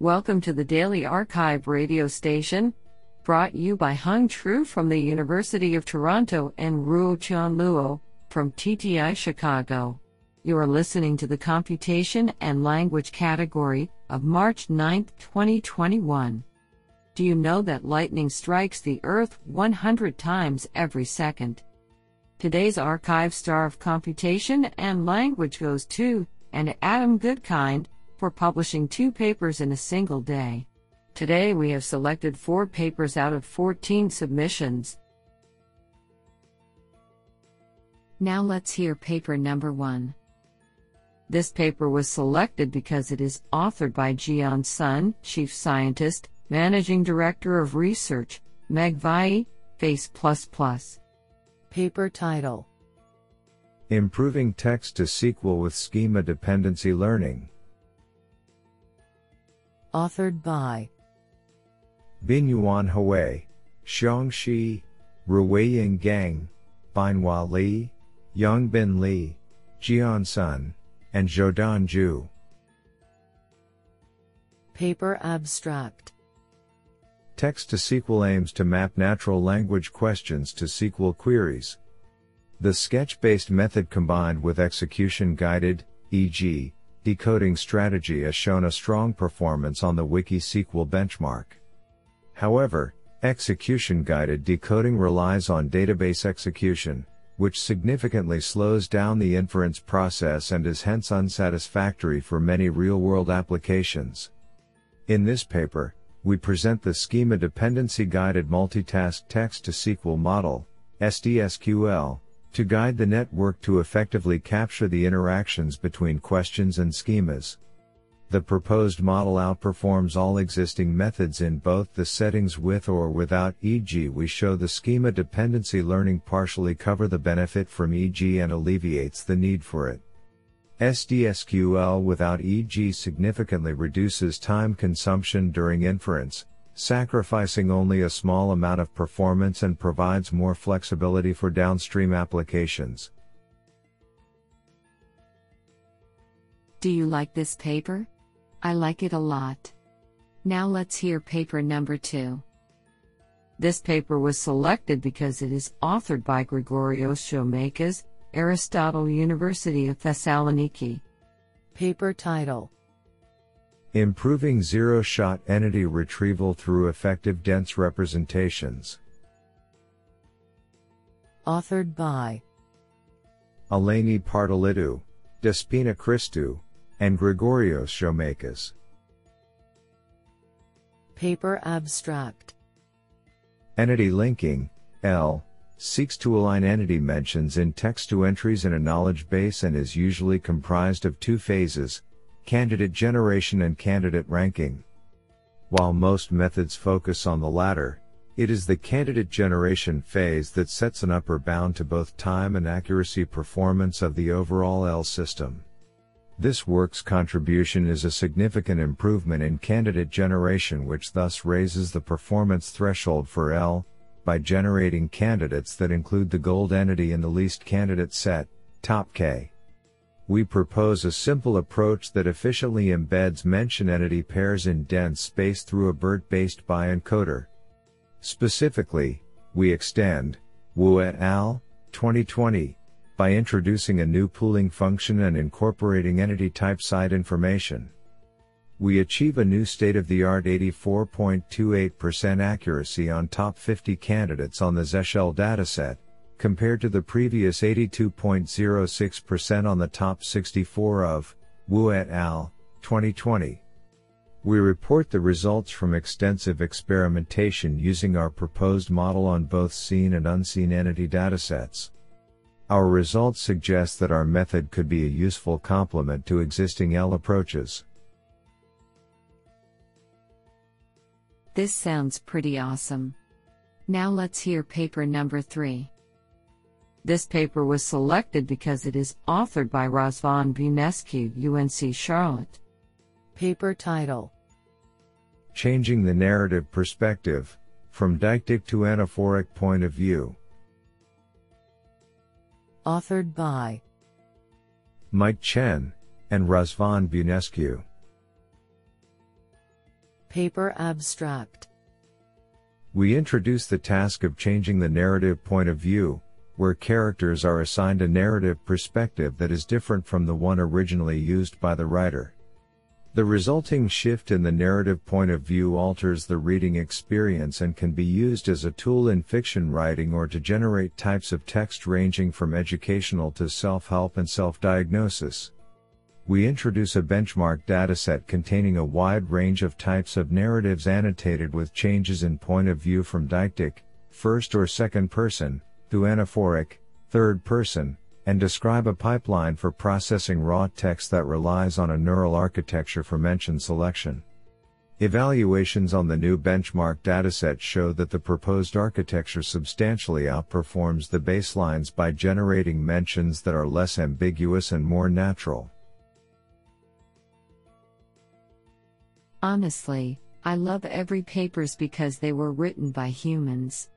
Welcome to the Daily Archive radio station, brought you by Hung Tru from the University of Toronto and Ruotian Luo from TTI Chicago. You are listening to the Computation and Language category of March 9, 2021. Do you know that lightning strikes the Earth 100 times every second? Today's archive star of computation and language goes to and Adam Goodkind for publishing two papers in a single day. Today we have selected four papers out of 14 submissions. Now let's hear paper number one. This paper was selected because it is authored by Jian Sun, Chief Scientist, Managing Director of Research, Megvii, Face++. Paper title Improving Text to SQL with Schema Dependency Learning. Authored by Binyuan Hui, Xiang Shi, Ruiying Geng, Binhua Li, Yongbin Li, Jian Sun, and Xiaodan Zhu. Paper Abstract Text to SQL aims to map natural language questions to SQL queries. The sketch based method combined with execution guided, EG, decoding strategy has shown a strong performance on the WikiSQL benchmark. However, execution guided decoding relies on database execution, which significantly slows down the inference process and is hence unsatisfactory for many real world applications. In this paper, we present the Schema Dependency Guided Multitask Text to SQL Model, SDSQL, to guide the network to effectively capture the interactions between questions and schemas. The proposed model outperforms all existing methods in both the settings with or without EG we show the schema dependency learning partially cover the benefit from EG and alleviates the need for it. SDSQL without EG significantly reduces time consumption during inference, sacrificing only a small amount of performance and provides more flexibility for downstream applications. Do you like this paper? I like it a lot. Now let's hear paper number two. This paper was selected because it is authored by Grigorios Tsoumakas, Aristotle University of Thessaloniki. Paper title Improving zero shot entity retrieval through effective dense representations. Authored by Eleni Partalidou, Despina Christou, and Grigorios Tsoumakas. Paper Abstract Entity linking, EL, seeks to align entity mentions in text to entries in a knowledge base and is usually comprised of two phases candidate generation and candidate ranking. While most methods focus on the latter, it is the candidate generation phase that sets an upper bound to both time and accuracy performance of the overall EL system. This work's contribution is a significant improvement in candidate generation which thus raises the performance threshold for EL, by generating candidates that include the gold entity in the least candidate set, top K we propose a simple approach that efficiently embeds mention entity pairs in dense space through a BERT-based Bi-encoder. Specifically, we extend, Wu et al., 2020, by introducing a new pooling function and incorporating entity type side information. We achieve a new state-of-the-art 84.28% accuracy on top 50 candidates on the Zeshel dataset, compared to the previous 82.06% on the top 64 of Wu et al. 2020. We report the results from extensive experimentation using our proposed model on both seen and unseen entity datasets. Our results suggest that our method could be a useful complement to existing EL approaches. This sounds pretty awesome. Now let's hear paper number 3. This paper was selected because it is authored by Razvan Bunescu, UNC Charlotte. Paper title Changing the Narrative Perspective From Deictic to Anaphoric Point of View. Authored by Mike Chen and Razvan Bunescu. Paper Abstract We introduce the task of changing the narrative point of view, where characters are assigned a narrative perspective that is different from the one originally used by the writer. The resulting shift in the narrative point of view alters the reading experience and can be used as a tool in fiction writing or to generate types of text ranging from educational to self-help and self-diagnosis. We introduce a benchmark dataset containing a wide range of types of narratives annotated with changes in point of view from deictic, first or second person, to anaphoric, third person, and describe a pipeline for processing raw text that relies on a neural architecture for mention selection. Evaluations on the new benchmark dataset show that the proposed architecture substantially outperforms the baselines by generating mentions that are less ambiguous and more natural. Honestly, I love every papers because they were written by humans.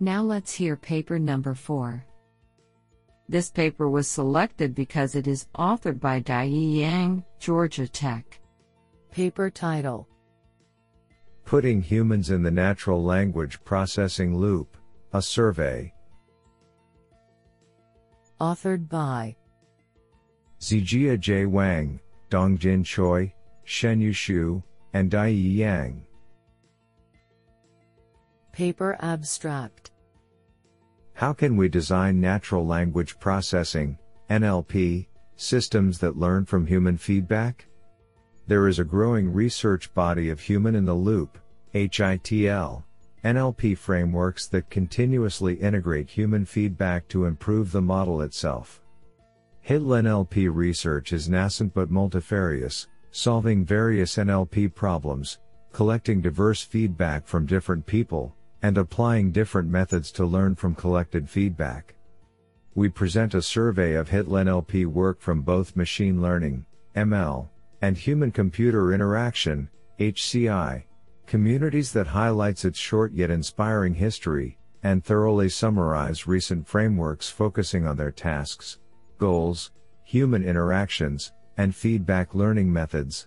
Now let's hear paper number 4. This paper was selected because it is authored by Diyi Yang, Georgia Tech. Paper title Putting Humans in the Natural Language Processing Loop, a survey. Authored by Zijie J. Wang, Dongjin Choi, Shenyu Xu, and Diyi Yang. Paper Abstract How can we design natural language processing, NLP, systems that learn from human feedback? There is a growing research body of human in the loop, HITL, NLP frameworks that continuously integrate human feedback to improve the model itself. HITL NLP research is nascent but multifarious, solving various NLP problems, collecting diverse feedback from different people, and applying different methods to learn from collected feedback. We present a survey of HITL NLP work from both machine learning, ML, and human computer interaction, HCI, communities that highlights its short yet inspiring history, and thoroughly summarize recent frameworks focusing on their tasks, goals, human interactions, and feedback learning methods.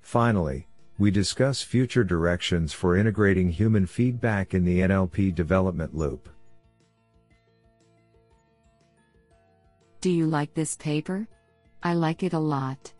Finally, we discuss future directions for integrating human feedback in the NLP development loop. Do you like this paper? I like it a lot.